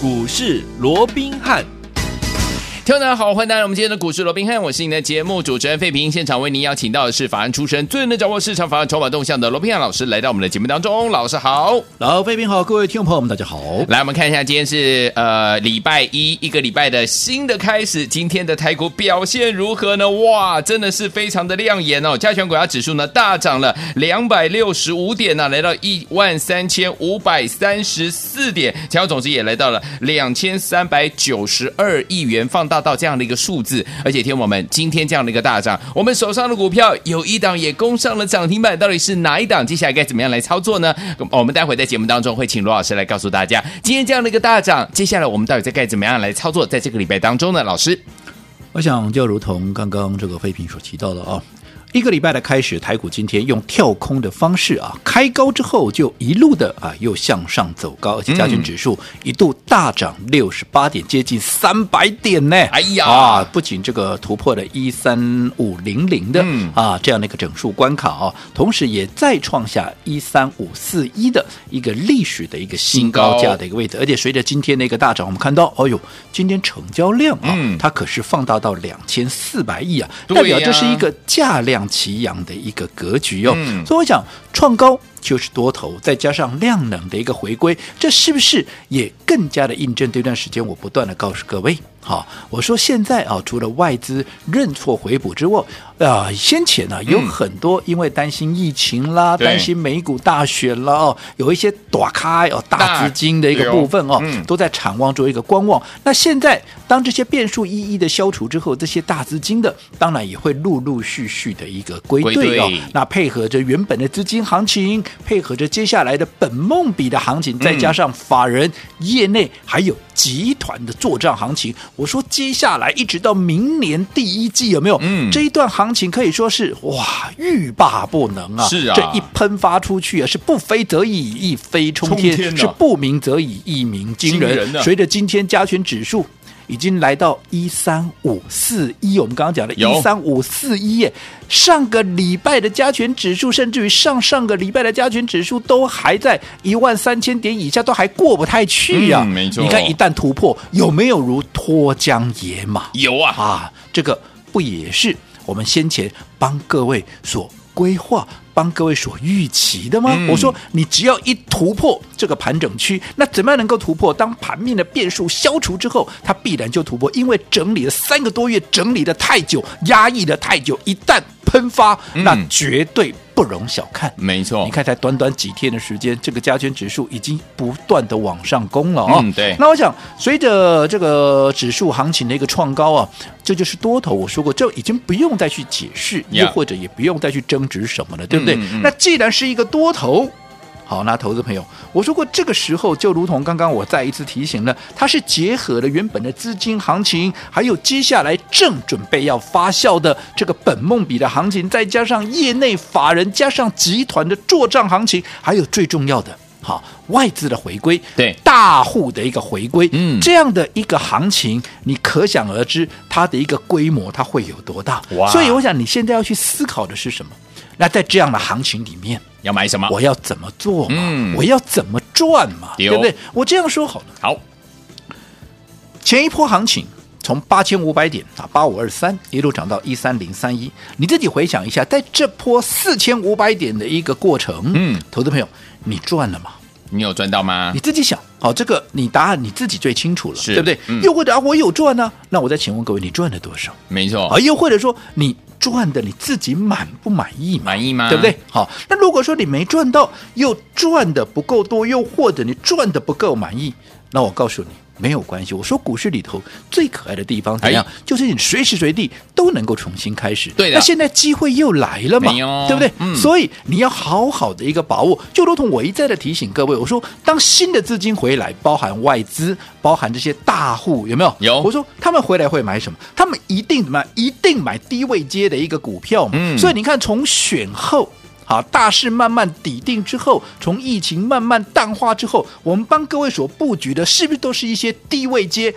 股市罗宾汉。听众大家好，欢迎来到我们今天的股市罗宾汉，我是你的节目主持人费平。现场为您邀请到的是法案出身、最能掌握市场法案筹码动向的罗宾汉老师，来到我们的节目当中。老师好，老费平好，各位听众朋友们大家好。来，我们看一下，今天是呃礼拜一，一个礼拜的新的开始。今天的台股表现如何呢？哇，真的是非常的亮眼哦！加权股价指数呢大涨了两百六十五点呢、来到一万三千五百三十四点，成交总值也来到了两千三百九十二亿元，放大。到这样的一个数字，而且听我们今天这样的一个大涨，我们手上的股票有一档也攻上了涨停板，到底是哪一档？接下来该怎么样来操作呢？我们待会在节目当中会请罗老师来告诉大家，今天这样的一个大涨，接下来我们到底在该怎么样来操作？在这个礼拜当中呢，老师，我想就如同刚刚这个废品所提到的啊。一个礼拜的开始，台股今天用跳空的方式啊，开高之后就一路的啊又向上走高，而且加权指数一度大涨六十八点，接近三百点呢。哎呀啊，不仅这个突破了一三五零零的啊这样的一个整数关卡啊，同时也再创下一三五四一的一个历史的一个新高价的一个位置。而且随着今天的一个大涨，我们看到，哦呦，今天成交量啊，它可是放大到两千四百亿啊，代表这是一个价量。齐扬的一个格局哦，嗯、所以我想创高就是多头，再加上量能的一个回归，这是不是也更加的印证这段时间我不断的告诉各位？好，我说现在啊，除了外资认错回补之外，啊，先前呢、啊、有很多因为担心疫情啦，嗯、担心美股大选啦，哦，有一些大开哦大资金的一个部分哦，嗯、都在产望做一个观望。那现在当这些变数一一的消除之后，这些大资金的当然也会陆陆续续的一个归队哦。那配合着原本的资金行情，配合着接下来的本梦比的行情，再加上法人业内还有集团的作帐行情。我说，接下来一直到明年第一季有没有？嗯，这一段行情可以说是哇，欲罢不能啊！是啊，这一喷发出去啊，是不飞则已，一飞冲天；冲天啊、是不鸣则已，一鸣惊人。人啊、随着今天加权指数已经来到一三五四一，我们刚刚讲的一三五四一耶。上个礼拜的加权指数，甚至于上上个礼拜的加权指数，都还在一万三千点以下，都还过不太去呀、啊。嗯、没错，你看一旦突破，有没有如脱缰野马？有啊！啊，这个不也是我们先前帮各位所规划？帮各位所预期的吗？嗯、我说你只要一突破这个盘整区，那怎么样能够突破？当盘面的变数消除之后，它必然就突破，因为整理了三个多月，整理的太久，压抑的太久，一旦喷发，那绝对。不容小看，没错。你看，才短短几天的时间，这个加权指数已经不断的往上攻了啊、哦！嗯，对。那我想，随着这个指数行情的一个创高啊，这就是多头。我说过，这已经不用再去解释，又或者也不用再去争执什么了，对不对？嗯嗯、那既然是一个多头。好，那投资朋友，我说过，这个时候就如同刚刚我再一次提醒了，它是结合了原本的资金行情，还有接下来正准备要发酵的这个本梦比的行情，再加上业内法人，加上集团的做账行情，还有最重要的，好外资的回归，对大户的一个回归，嗯，这样的一个行情，你可想而知它的一个规模，它会有多大？哇！所以我想你现在要去思考的是什么？那在这样的行情里面。要买什么？我要怎么做嘛？嗯、我要怎么赚嘛？对，不对？我这样说好了。好，前一波行情从八千五百点啊，八五二三一路涨到一三零三一。你自己回想一下，在这波四千五百点的一个过程，嗯，投资朋友，你赚了吗？你有赚到吗？你自己想，好，这个你答案你自己最清楚了，对不对？嗯、又或者啊，我有赚呢？那我再请问各位，你赚了多少？没错啊，又或者说你。赚的你自己满不满意？满意吗？对不对？好，那如果说你没赚到，又赚的不够多，又或者你赚的不够满意，那我告诉你。没有关系，我说股市里头最可爱的地方怎样？哎、就是你随时随地都能够重新开始。对的，那现在机会又来了嘛，对不对？嗯、所以你要好好的一个把握。就如同我一再的提醒各位，我说当新的资金回来，包含外资，包含这些大户，有没有？有。我说他们回来会买什么？他们一定怎么样？一定买低位接的一个股票嘛。嗯。所以你看，从选后。好，大势慢慢底定之后，从疫情慢慢淡化之后，我们帮各位所布局的，是不是都是一些低位接、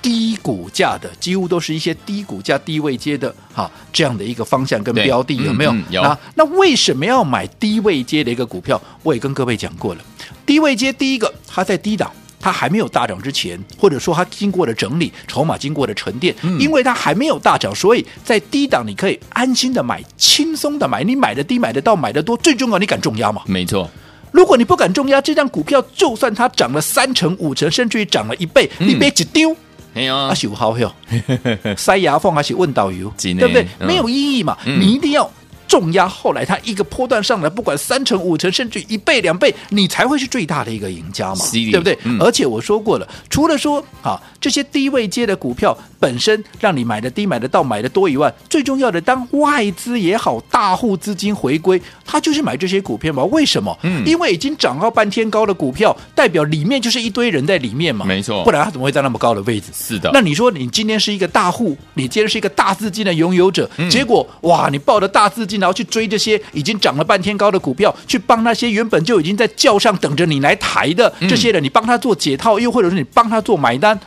低股价的？几乎都是一些低股价、低位接的，哈，这样的一个方向跟标的有没有？嗯嗯、有。那那为什么要买低位接的一个股票？我也跟各位讲过了，低位接第一个它在低档。它还没有大涨之前，或者说它经过了整理，筹码经过了沉淀，嗯因为它还没有大涨，所以在低档你可以安心的买，轻松的买，你买的低，买得到，买得多，最重要你敢重压吗？没错，如果你不敢重压这张股票，就算它涨了三成、五成，甚至于涨了一倍，嗯你别只丢。哎呀那，是有好哟，塞牙缝还是问导游，对不对？嗯没有意义嘛，嗯你一定要重压。后来它一个波段上来，不管三成、五成，甚至一倍、两倍，你才会是最大的一个赢家嘛，对不对？嗯而且我说过了，除了说啊这些低位接的股票本身让你买的低、买的到、买的多以外，最重要的，当外资也好，大户资金回归，他就是买这些股票嘛。为什么？嗯因为已经涨到半天高的股票，代表里面就是一堆人在里面嘛，没错不然他怎么会在那么高的位置？是的那你说你今天是一个大户，你今天是一个大资金的拥有者，嗯结果哇，你抱着大资金，然后去追这些已经涨了半天高的股票，去帮那些原本就已经在轿上等着你来抬的嗯这些人，你帮他做解套，又或者是你帮他做买单。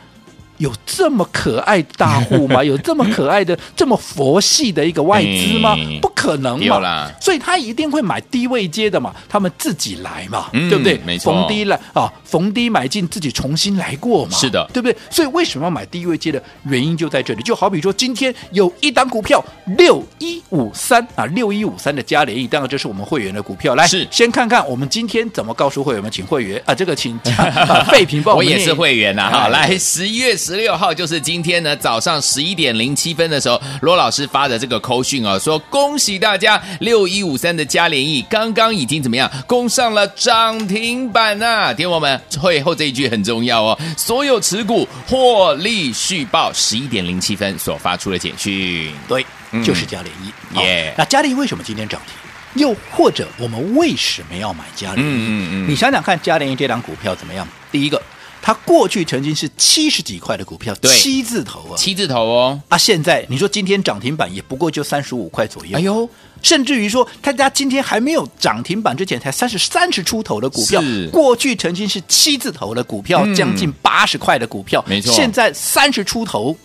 有这么可爱大户吗？有这么可爱的、这么佛系的一个外资吗嗯？不可能嘛！所以他一定会买低位接的嘛，他们自己来嘛，嗯对不对？没错逢低来啊，逢低买进，自己重新来过嘛。是的对不对？所以为什么要买低位接的原因就在这里，就好比说今天有一档股票六一五三啊，六一五三的嘉联益，当然这是我们会员的股票。来，是先看看我们今天怎么告诉会员们，请会员啊，这个请啊费平帮我也是会员呐、哈，哎来十一月十六号就是今天呢早上十一点零七分的时候，罗老师发的这个扣讯哦，说恭喜大家六一五三的嘉联益刚刚已经怎么样攻上了涨停板呐、听我们最后这一句很重要哦，所有持股获利续报，十一点零七分所发出的简讯。对嗯，就是嘉联益。耶那嘉联益为什么今天涨停？又或者我们为什么要买嘉联益？嗯嗯嗯你想想看，嘉联益这档股票怎么样？第一个，它过去曾经是七十几块的股票，对七字头啊。七字头哦，啊，现在你说今天涨停板也不过就三十五块左右。哎呦，甚至于说，他家今天还没有涨停板之前，才三十三十出头的股票，过去曾经是七字头的股票，嗯将近八十块的股票，没错现在三十出头，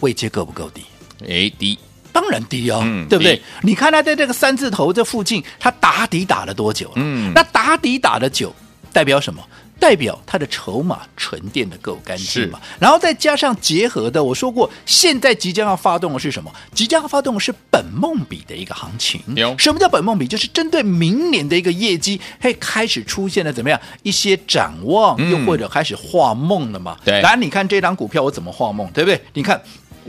位阶够不够低？哎，低，当然低哦，嗯对不对？你看他在这个三字头这附近，他打底打了多久了？嗯那打底打的久，代表什么？代表它的筹码沉淀的够干净嘛？然后再加上结合的，我说过，现在即将要发动的是什么？即将要发动的是本梦比的一个行情有。什么叫本梦比？就是针对明年的一个业绩，会开始出现了怎么样一些展望，嗯又或者开始画梦了嘛？对来，你看这张股票我怎么画梦，对不对？你看。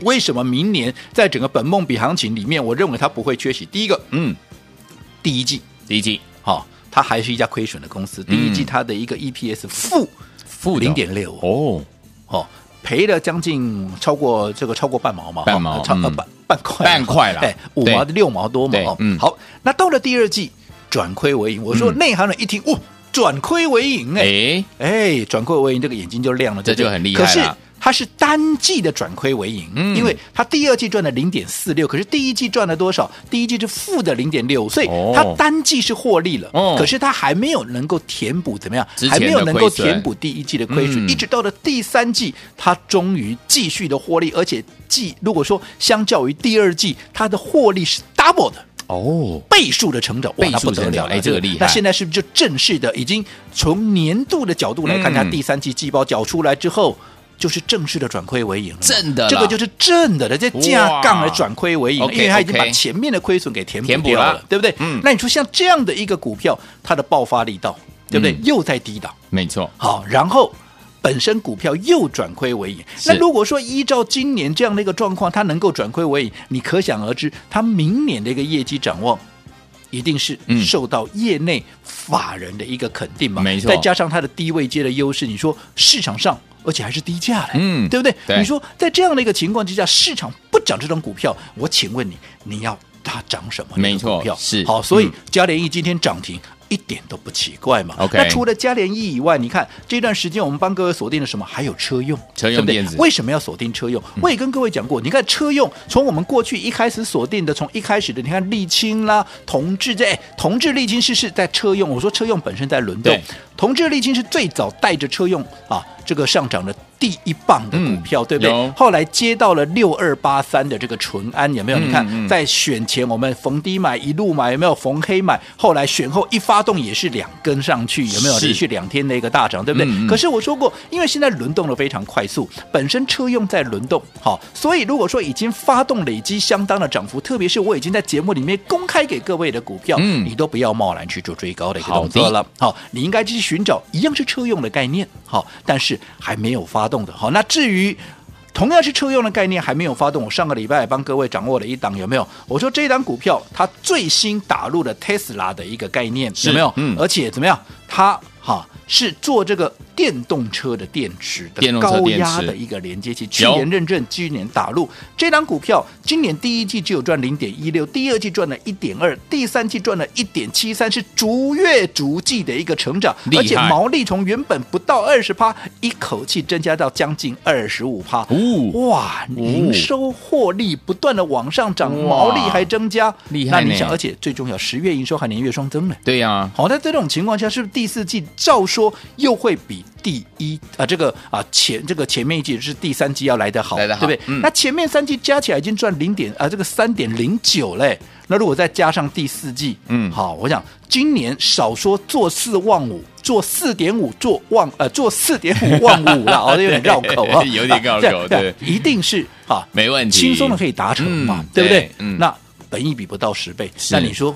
为什么明年在整个本梦比行情里面，我认为它不会缺席？第一个，嗯，第一季，第一季好、它还是一家亏损的公司。第一季它的一个 EPS 负负的。零点六。哦，哦，哦，赔了将近超过这个超过半毛嘛，半毛哦超呃嗯半半块半块了哎，五对。毛六毛多嘛，哦嗯。好，那到了第二季转亏为盈，我说嗯。内行人一听，哦，转亏为盈哎。哎，哎，转亏为盈，这个眼睛就亮了，这就很厉害可是了它是单季的转亏为盈，嗯。因为它第二季赚了零点四六，可是第一季赚了多少？第一季是负的零点六，所以哦。它单季是获利了，哦。可是它还没有能够填补怎么样？还没有能够填补第一季的亏损，嗯。一直到了第三季，它终于继续的获利，而且季如果说相较于第二季，它的获利是 double 的。哦，倍数的成长，哇，倍那不得数成长了了，哎这个厉害。那现在是不是就正式的已经从年度的角度来看，它嗯。第三季季报缴出来之后，就是正式的转亏为盈了嘛？正的这个就是正的了，这架杠来转亏为盈因为它已经把前面的亏损给填填补补掉了了，对不对？嗯那你说像这样的一个股票，它的爆发力道，对不对？嗯又在低档，没错，好，然后。本身股票又转亏为盈，那如果说依照今年这样的一个状况，它能够转亏为盈，你可想而知，它明年的一个业绩展望，一定是嗯受到业内法人的一个肯定嘛？没错再加上它的低位阶的优势，你说市场上而且还是低价的，嗯对不对？对你说在这样的一个情况之下，市场不涨这种股票，我请问你，你要它涨什么？没错股票是好，所以嗯嘉联益今天涨停。一点都不奇怪嘛。OK 那除了嘉联益以外，你看这段时间我们帮各位锁定了什么？还有车用，车用电子为什么要锁定车用？我也跟各位讲过，你看车用从我们过去一开始锁定的，从一开始的，你看沥青啦、同志这，哎，同志沥青是是在车用。我说车用本身在轮动对，同志沥青是最早带着车用啊这个上涨的第一棒的股票，嗯、对不对？后来接到了六二八三的这个淳安，有没有？嗯、你看，嗯、在选前我们逢低买，一路买，有没有逢黑买？后来选后一发动也是两根上去，有没有？连续两天的一个大涨，对不对？可是我说过，因为现在轮动的非常快速，本身车用在轮动，好，所以如果说已经发动累积相当的涨幅，特别是我已经在节目里面公开给各位的股票，嗯、你都不要贸然去做追高的一个动作了。好，你应该去寻找一样是车用的概念，好，但是还没有发动的。好，那至于同样是车用的概念还没有发动，我上个礼拜也帮各位掌握了一档，有没有？我说这一档股票它最新打入了 Tesla 的一个概念，有没有？嗯，而且怎么样？它哈是做这个。电动车的电池的高压的一个连接器，去年认证，今年打入。这档股票，今年第一季只有赚零点一六，第二季赚了一点二，第三季赚了一点七三，是逐月逐季的一个成长，而且毛利从原本不到二十趴，一口气增加到将近二十五趴，哇，营收获利不断的往上涨，毛利还增加，厉害！那你想，而且最重要，十月营收还年月双增呢？对呀，好，在这种情况下，是不是第四季照说又会比？第一啊，这个啊前这个前面一季是第三季要来得好，来得好对不对？嗯、那前面三季加起来已经赚零点啊，这个三点零九嘞。那如果再加上第四季，嗯，好，我想今年少说做四望五，做四点五，做望呃做四点五望五了，哦，有点绕口啊，有点绕口，对，一定是啊，没问题，轻松的可以达成嘛，对不对？嗯，那本益比不到十倍，那你说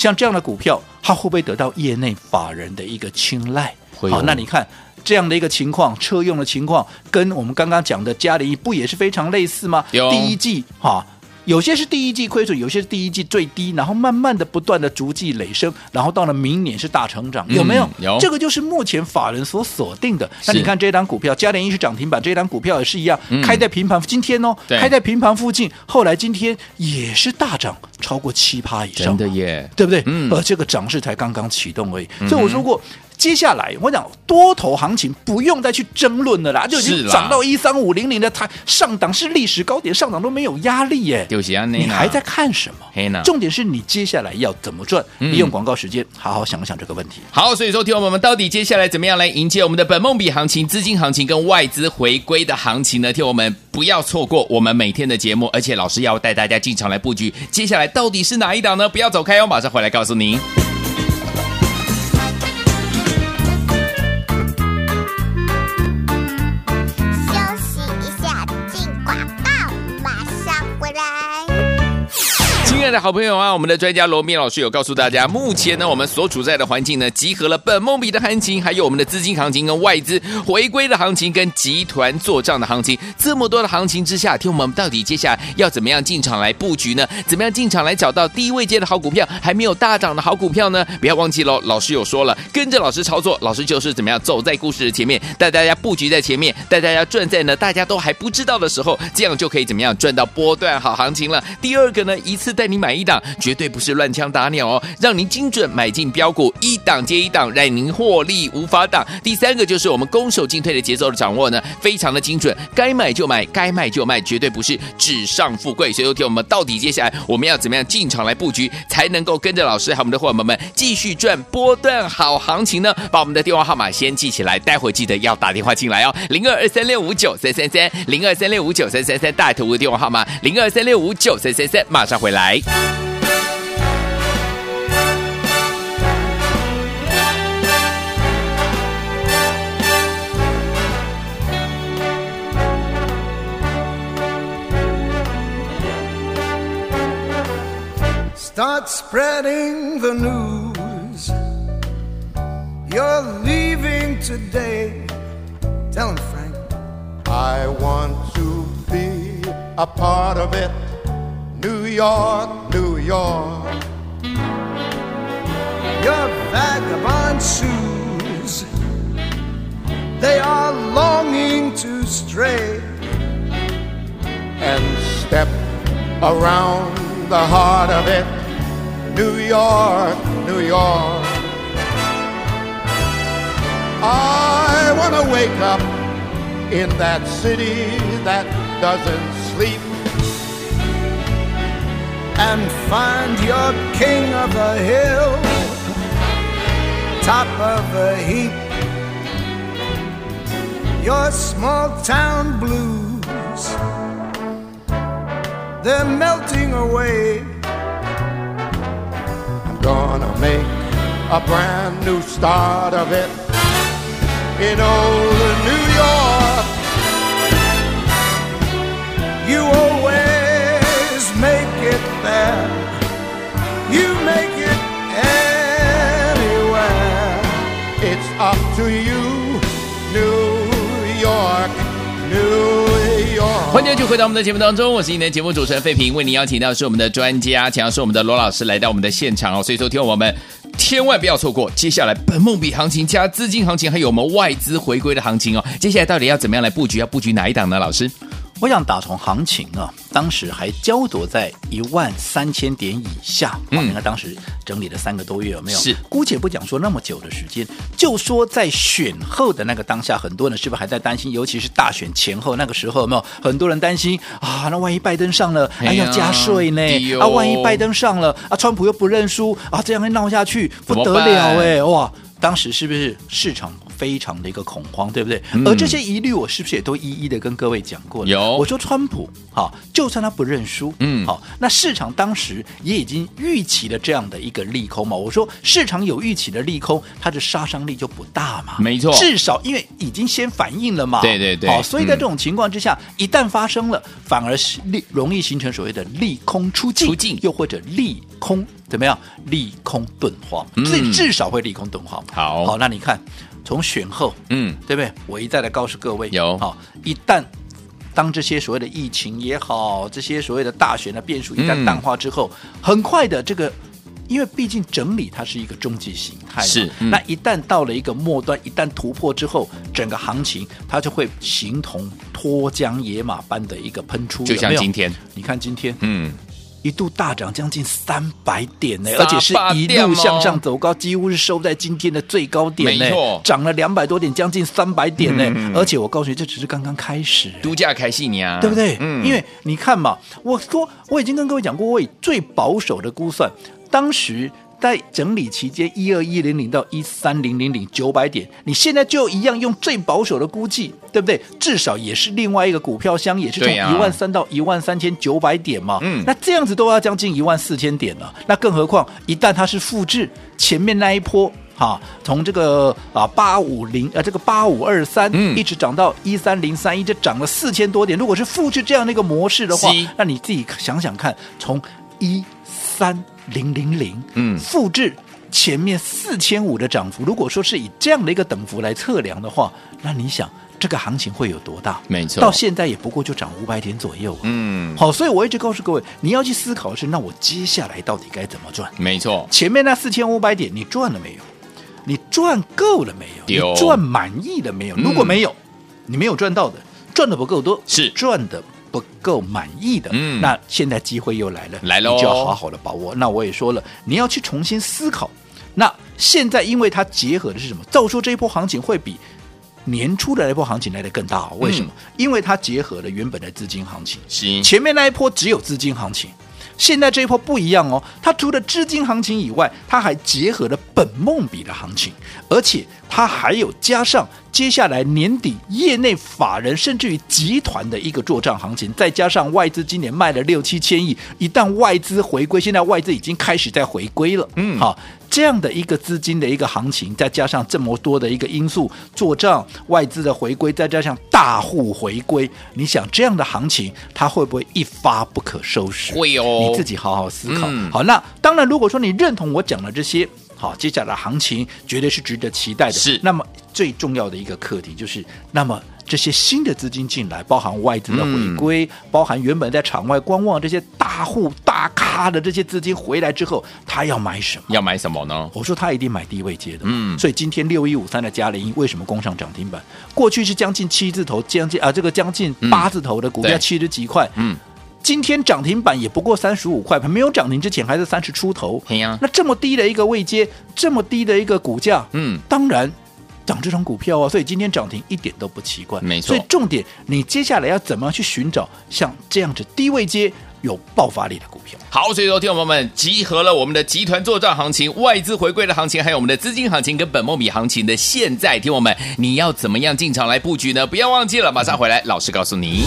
像这样的股票，它会不会得到业内法人的一个青睐？好，那你看。这样的一个情况，车用的情况，跟我们刚刚讲的嘉里不也是非常类似吗？有第一季哈，有些是第一季亏损，有些是第一季最低，然后慢慢的不断的逐季累升，然后到了明年是大成长，有没有？嗯、有，这个就是目前法人所锁定的。那你看这一档股票，嘉联一是涨停板，这一档股票也是一样，嗯、开在平盘，今天哦，开在平盘附近，后来今天也是大涨，超过七趴以上，真的耶，对不对？嗯，而这个涨势才刚刚启动而已，所以我说过。接下来我讲多头行情不用再去争论了啦，就已经涨到一三五零零的，它上档是历史高点，上档都没有压力耶。你还在看什么？重点是你接下来要怎么赚？利用广告时间好好想想这个问题。好，所以说，听我们到底接下来怎么样来迎接我们的本梦比行情、资金行情跟外资回归的行情呢？听我们不要错过我们每天的节目，而且老师要带大家进场来布局。接下来到底是哪一档呢？不要走开哦，马上回来告诉您。亲爱的好朋友啊，我们的专家罗密老师有告诉大家，目前呢，我们所处在的环境呢，集合了本梦比的行情，还有我们的资金行情跟外资回归的行情，跟集团做账的行情，这么多的行情之下，听我们到底接下来要怎么样进场来布局呢？怎么样进场来找到低位阶的好股票，还没有大涨的好股票呢？不要忘记喽，老师有说了，跟着老师操作，老师就是怎么样走在故事的前面，带大家布局在前面，带大家赚在呢大家都还不知道的时候，这样就可以怎么样赚到波段好行情了。第二个呢，一次带你买一档，绝对不是乱枪打鸟哦，让您精准买进标股，一档接一档，让您获利无法挡。第三个就是我们攻守进退的节奏的掌握呢，非常的精准，该买就买，该卖就卖，绝对不是纸上富贵。所以，有听我们到底接下来我们要怎么样进场来布局，才能够跟着老师和我们的伙伴们继续赚波段好行情呢？把我们的电话号码先记起来，待会记得要打电话进来哦，零二二三六五九三三三，零二三六五九三三三，大头的电话号码零二三六五九三三三，马上回来。Start spreading the news. You're leaving today. Tell him, Frank. I want to be a part of it. New York, New York. Your vagabond shoes, they are longing to stray and step around the heart of it. New York, New York. I want to wake up in that city that doesn't sleep and find your king of the hill, top of the heap. your small town blues. They're melting away. I'm gonna make a brand new start of it in old New York. You always make it there. You make it anywhere. It's up to you, New York, New York. 欢迎继续回到我们的节目当中，我是您的节目主持人费平，为您邀请到是我们的专家，讲的是我们的罗老师来到我们的现场哦，所以说听我们千万不要错过接下来本梦比行情加资金行情，还有我们外资回归的行情哦，接下来到底要怎么样来布局？要布局哪一档呢？老师？我想打从行情啊，当时还焦灼在一万三千点以下。嗯，你看当时整理了三个多月，有没有？是。姑且不讲说那么久的时间，就说在选后的那个当下，很多人是不是还在担心？尤其是大选前后那个时候，有没有很多人担心啊？那万一拜登上了，还、哎、要加税呢？啊，万一拜登上了，啊，川普又不认输啊，这样会闹下去不得了哎！哇，当时是不是市场？非常的一个恐慌，对不对？嗯、而这些疑虑，我是不是也都一一的跟各位讲过了？有，我说川普，好，就算他不认输，嗯，好，那市场当时也已经预期了这样的一个利空嘛。我说市场有预期的利空，它的杀伤力就不大嘛。没错，至少因为已经先反应了嘛。对对对。好，所以在这种情况之下，嗯、一旦发生了，反而是利容易形成所谓的利空出尽，出尽又或者利空怎么样？利空钝化，所以至少会利空钝化。好，好，那你看。从选后，嗯，对不对？我一再的告诉各位，有好，一旦当这些所谓的疫情也好，这些所谓的大选的变数一旦淡化之后，嗯、很快的这个，因为毕竟整理它是一个终极形态，是、嗯。那一旦到了一个末端，一旦突破之后，整个行情它就会形同脱缰野马般的一个喷出，就像今天，你看今天，嗯。一度大涨将近三百点呢，而且是一路向上走高，几乎是收在今天的最高点呢，涨了两百多点，将近三百点呢。嗯、而且我告诉你，这只是刚刚开始，度假开戏呢，对不对？嗯，因为你看嘛，我说我已经跟各位讲过，我以最保守的估算，当时。在整理期间，一二一零零到一三零零零九百点，你现在就一样用最保守的估计，对不对？至少也是另外一个股票箱，也是从一万三到一万三千九百点嘛。嗯，那这样子都要将近一万四千点了。那更何况一旦它是复制前面那一波，哈，从这个啊八五零呃这个八五二三，一直涨到一三零三一，这涨了四千多点。如果是复制这样的一个模式的话，那你自己想想看，从一三。零零零，嗯，复制前面四千五的涨幅，如果说是以这样的一个等幅来测量的话，那你想这个行情会有多大？没错，到现在也不过就涨五百点左右，嗯，好，所以我一直告诉各位，你要去思考的是，那我接下来到底该怎么赚？没错，前面那四千五百点你赚了没有？你赚够了没有？你赚满意了没有？如果没有，你没有赚到的，赚的不够多，是赚的。不够满意的，嗯，那现在机会又来了，来了，你就要好好的把握。那我也说了，你要去重新思考。那现在因为它结合的是什么？照说这一波行情会比年初的那一波行情来的更大，为什么？嗯，因为它结合了原本的资金行情，行，前面那一波只有资金行情。现在这一波不一样哦，它除了资金行情以外，它还结合了本梦比的行情，而且它还有加上接下来年底业内法人甚至于集团的一个做账行情，再加上外资今年卖了六七千亿，一旦外资回归，现在外资已经开始在回归了，嗯，好。这样的一个资金的一个行情，再加上这么多的一个因素做账，外资的回归，再加上大户回归，你想这样的行情，它会不会一发不可收拾？会哦，你自己好好思考。嗯、好，那当然，如果说你认同我讲的这些，好，接下来的行情绝对是值得期待的。是，那么最重要的一个课题就是，那么。这些新的资金进来，包含外资的回归，嗯、包含原本在场外观望这些大户大咖的这些资金回来之后，他要买什么？要买什么呢？我说他一定买低位接的。嗯，所以今天六一五三的嘉联益为什么攻上涨停板？过去是将近七字头，将近啊这个将近八字头的股票七十几块。嗯，今天涨停板也不过三十五块，没有涨停之前还是三十出头。啊、那这么低的一个位阶，这么低的一个股价，嗯，当然。涨这种股票啊，所以今天涨停一点都不奇怪。没错，所以重点，你接下来要怎么样去寻找像这样子低位阶有爆发力的股票。好，所以说，听众朋友们集合了我们的集团作战行情、外资回归的行情，还有我们的资金行情跟本梦比行情的现在，听我们你要怎么样进场来布局呢？不要忘记了，马上回来，老师告诉你。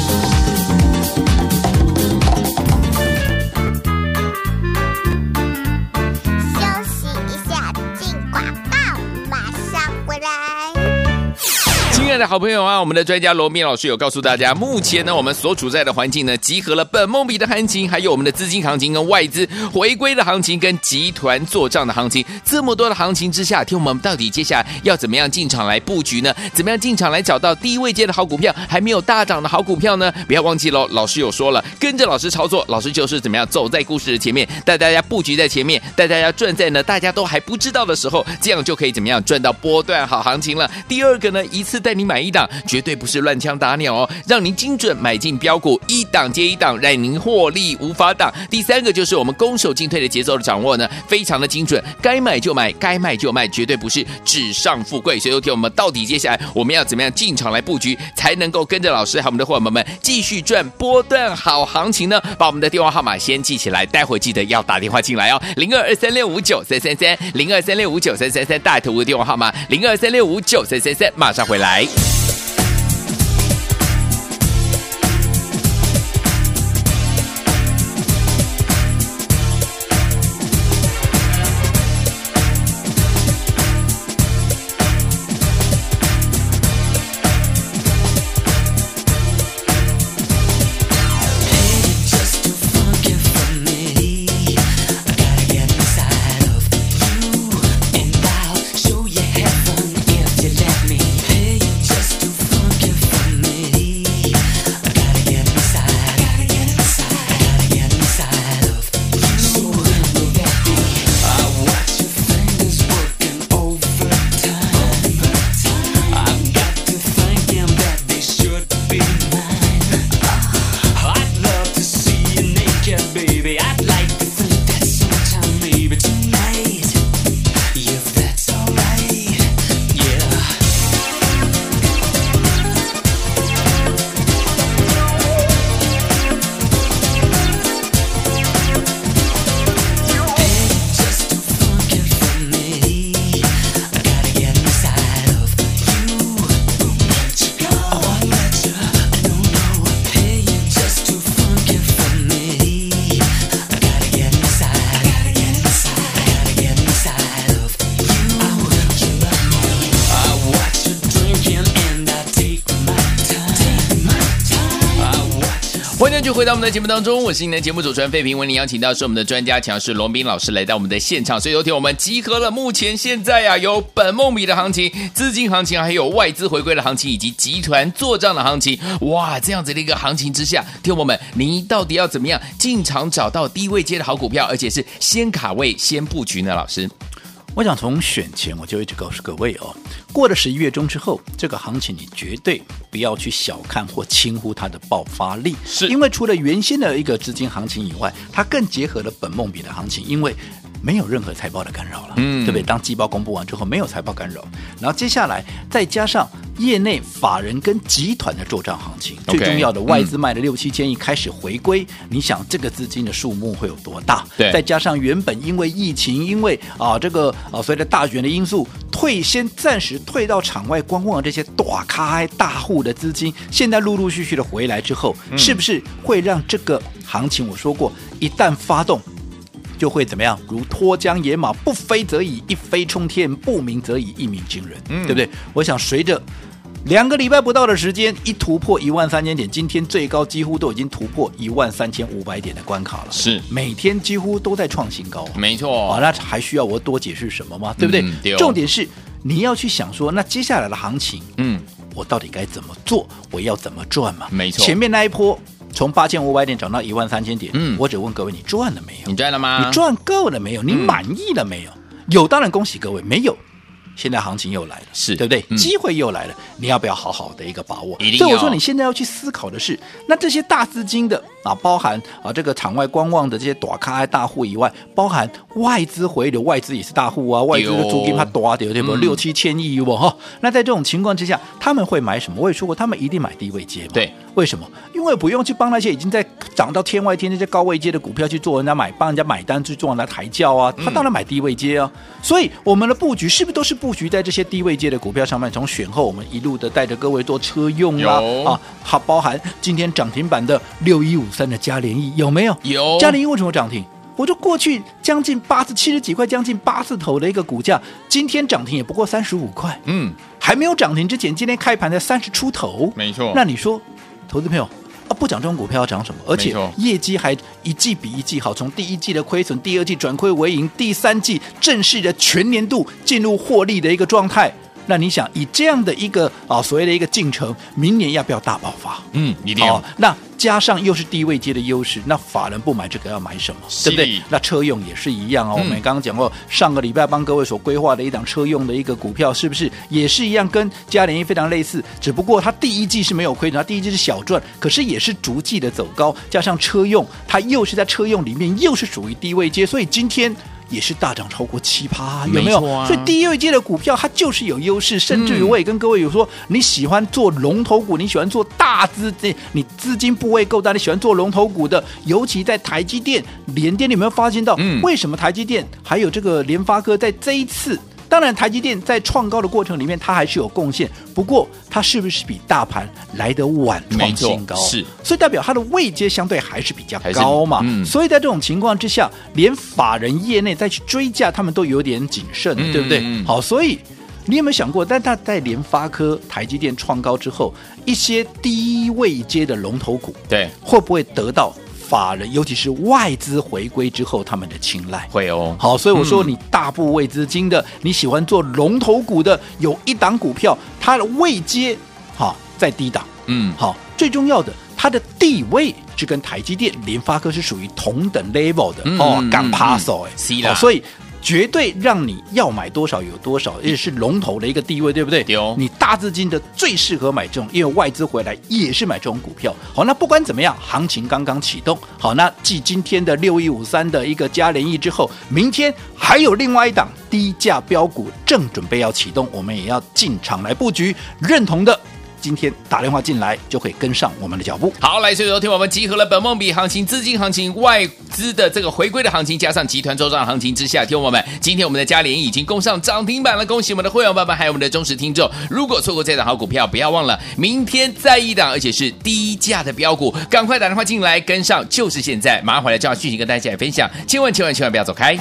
爱的好朋友啊，我们的专家罗明老师有告诉大家，目前呢，我们所处在的环境呢，集合了本梦比的行情，还有我们的资金行情跟外资回归的行情，跟集团做账的行情，这么多的行情之下，听我们到底接下来要怎么样进场来布局呢？怎么样进场来找到低位阶的好股票，还没有大涨的好股票呢？不要忘记喽，老师有说了，跟着老师操作，老师就是怎么样走在故事的前面，带大家布局在前面，带大家赚在呢大家都还不知道的时候，这样就可以怎么样赚到波段好行情了。第二个呢，一次带你买一档，绝对不是乱枪打鸟哦，让您精准买进标股，一档接一档，让您获利无法挡。第三个就是我们攻守进退的节奏的掌握呢，非常的精准，该买就买，该卖就卖，绝对不是纸上富贵。所以，有听我们到底接下来我们要怎么样进场来布局，才能够跟着老师和我们的伙伴们继续赚波段好行情呢？把我们的电话号码先记起来，待会记得要打电话进来哦，零二二三六五九三三三，零二三六五九三三三，大头的电话号码零二三六五九三三三，马上回来。欢迎继续回到我们的节目当中，我是您的节目主持人费平。为您邀请到是我们的专家强势罗宾老师来到我们的现场，所以有天我们集合了目前现在啊有本梦比的行情、资金行情，还有外资回归的行情，以及集团做账的行情。哇，这样子的一个行情之下，听我们，您到底要怎么样进场找到低位接的好股票，而且是先卡位、先布局呢？老师，我想从选前我就一直告诉各位哦，过了十一月中之后，这个行情你绝对不要去小看或轻忽它的爆发力，是。因为除了原先的一个资金行情以外，它更结合了本梦比的行情，因为没有任何财报的干扰了，嗯，对不对？当季报公布完之后，没有财报干扰，然后接下来再加上业内法人跟集团的做账行情，okay, 最重要的外资卖了六七千亿开始回归，嗯，你想这个资金的数目会有多大？对，再加上原本因为疫情，因为啊这个啊随着大选的因素退，先暂时退到场外观望这些大咖大户的资金，现在陆陆续续的回来之后，嗯，是不是会让这个行情？我说过，一旦发动。就会怎么样？如脱缰野马，不飞则已，一飞冲天；不鸣则已，一鸣惊人，嗯，对不对？我想随着两个礼拜不到的时间，一突破一万三千点，今天最高几乎都已经突破一万三千五百点的关卡了。是，每天几乎都在创新高，没错。啊，那还需要我多解释什么吗？对不对？嗯、对重点是你要去想说，那接下来的行情，嗯，我到底该怎么做？我要怎么赚嘛？没错。前面那一波。从八千五百点涨到一万三千点，嗯，我只问各位，你赚了没有？你赚了吗？你赚够了没有？你满意了没有？嗯、有当然恭喜各位，没有现在行情又来了，是对不对？嗯机会又来了，你要不要好好的一个把握？所以我说你现在要去思考的是，那这些大资金的啊，包含啊这个场外观望的这些大咖大户以外，包含外资回流，外资也是大户啊，外资的租金它多点对不？嗯六七千亿哦哈。那在这种情况之下，他们会买什么？我也说过，他们一定买低位接嘛。对，为什么？因为不用去帮那些已经在涨到天外天那些高位接的股票去做人家买，帮人家买单去做人家抬轿啊，他当然买低位接啊。所以我们的布局是不是都是布局在这些低位接的股票上面？从选后我们一路的带着各位做车用啦有啊，好，包含今天涨停板的六一五三的嘉联益有没有？有嘉联益为什么涨停？我就过去将近八十七十几块，将近八字头的一个股价，今天涨停也不过三十五块，嗯，还没有涨停之前，今天开盘才三十出头，没错那你说，投资朋友啊，不涨这种股票要涨什么？而且业绩还一季比一季好，从第一季的亏损，第二季转亏为盈，第三季正式的全年度进入获利的一个状态。那你想以这样的一个啊所谓的一个进程，明年要不要大爆发？嗯，一定要好，那加上又是低位阶的优势，那法人不买这个要买什么？对不对？那车用也是一样哦。嗯我们刚刚讲过，上个礼拜帮各位所规划的一档车用的一个股票，是不是也是一样，跟嘉联益非常类似？只不过它第一季是没有亏损，它第一季是小赚，可是也是逐季的走高，加上车用，它又是在车用里面又是属于低位阶，所以今天。也是大涨超过七趴，有没有？没啊所以低位阶的股票它就是有优势，甚至于我也跟各位有说，你喜欢做龙头股，你喜欢做大资金，你资金部位够大，你喜欢做龙头股的，尤其在台积电、联电，你有没有发现到，嗯为什么台积电还有这个联发科在这一次？当然，台积电在创高的过程里面，它还是有贡献。不过，它是不是比大盘来得晚创新高？是，所以代表它的位阶相对还是比较高嘛。嗯所以在这种情况之下，连法人业内再去追价，他们都有点谨慎，嗯对不对？好，所以你有没有想过，但它在联发科、台积电创高之后，一些低位阶的龙头股，对，会不会得到法人，尤其是外资回归之后他们的青睐？会哦，好，所以我说嗯。你大部位资金的，你喜欢做龙头股的，有一档股票，它的位阶好在低档，嗯，好，最重要的，它的地位是跟台积电、联发科是属于同等 level 的、哦嗯嗯，干趴手哎，是啦。哦所以。绝对让你要买多少有多少，而且是龙头的一个地位，对不对？对哦你大资金的最适合买这种，因为外资回来也是买这种股票。好，那不管怎么样，行情刚刚启动。好，那继今天的六一五三的一个加联益之后，明天还有另外一档低价标股正准备要启动，我们也要进场来布局。认同的，今天打电话进来就可以跟上我们的脚步。好，来，所以昨天我们集合了本梦比行情、资金行情、外资的这个回归的行情，加上集团周转行情之下，听我们，今天我们的嘉联已经攻上涨停板了，恭喜我们的会员爸爸还有我们的忠实听众。如果错过这档好股票，不要忘了明天再一档，而且是低价的标股，赶快打电话进来跟上，就是现在，马上回来就要讯息跟大家来分享，千万千万千万不要走开。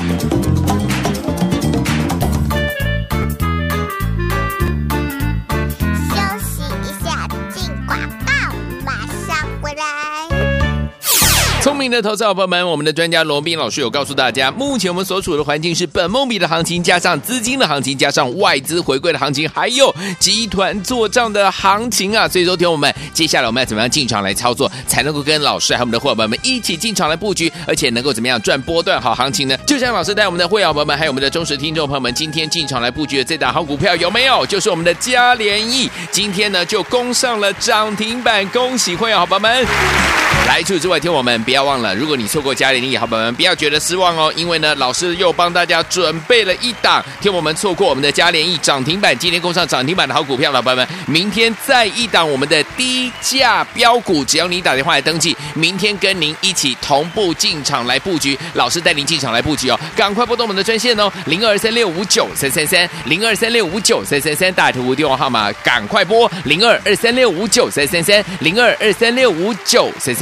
明的投资好朋友们，我们的专家罗斌老师有告诉大家，目前我们所处的环境是本梦比的行情，加上资金的行情，加上外资回归的行情，还有集团做账的行情啊！所以，说，听我们接下来我们要怎么样进场来操作，才能够跟老师还有我们的伙伴们一起进场来布局，而且能够怎么样赚波段好行情呢？就像老师带我们的会员朋友们，还有我们的忠实听众朋友们，今天进场来布局的这档好股票有没有？就是我们的嘉联益，今天呢就攻上了涨停板，恭喜会员伙伴们！来，除此之外，听我们不要忘了，如果你错过嘉联益，好朋友们不要觉得失望哦，因为呢，老师又帮大家准备了一档，听我们错过我们的嘉联益涨停板，今天攻上涨停板的好股票，老朋友们，明天再一档我们的低价标股，只要你打电话来登记，明天跟您一起同步进场来布局，老师带您进场来布局哦，赶快拨动我们的专线哦，零二三六五九三三三，零二三六五九三三三，大图无电话号码赶快拨零二二三六五九三三三，零二二三六五九三三。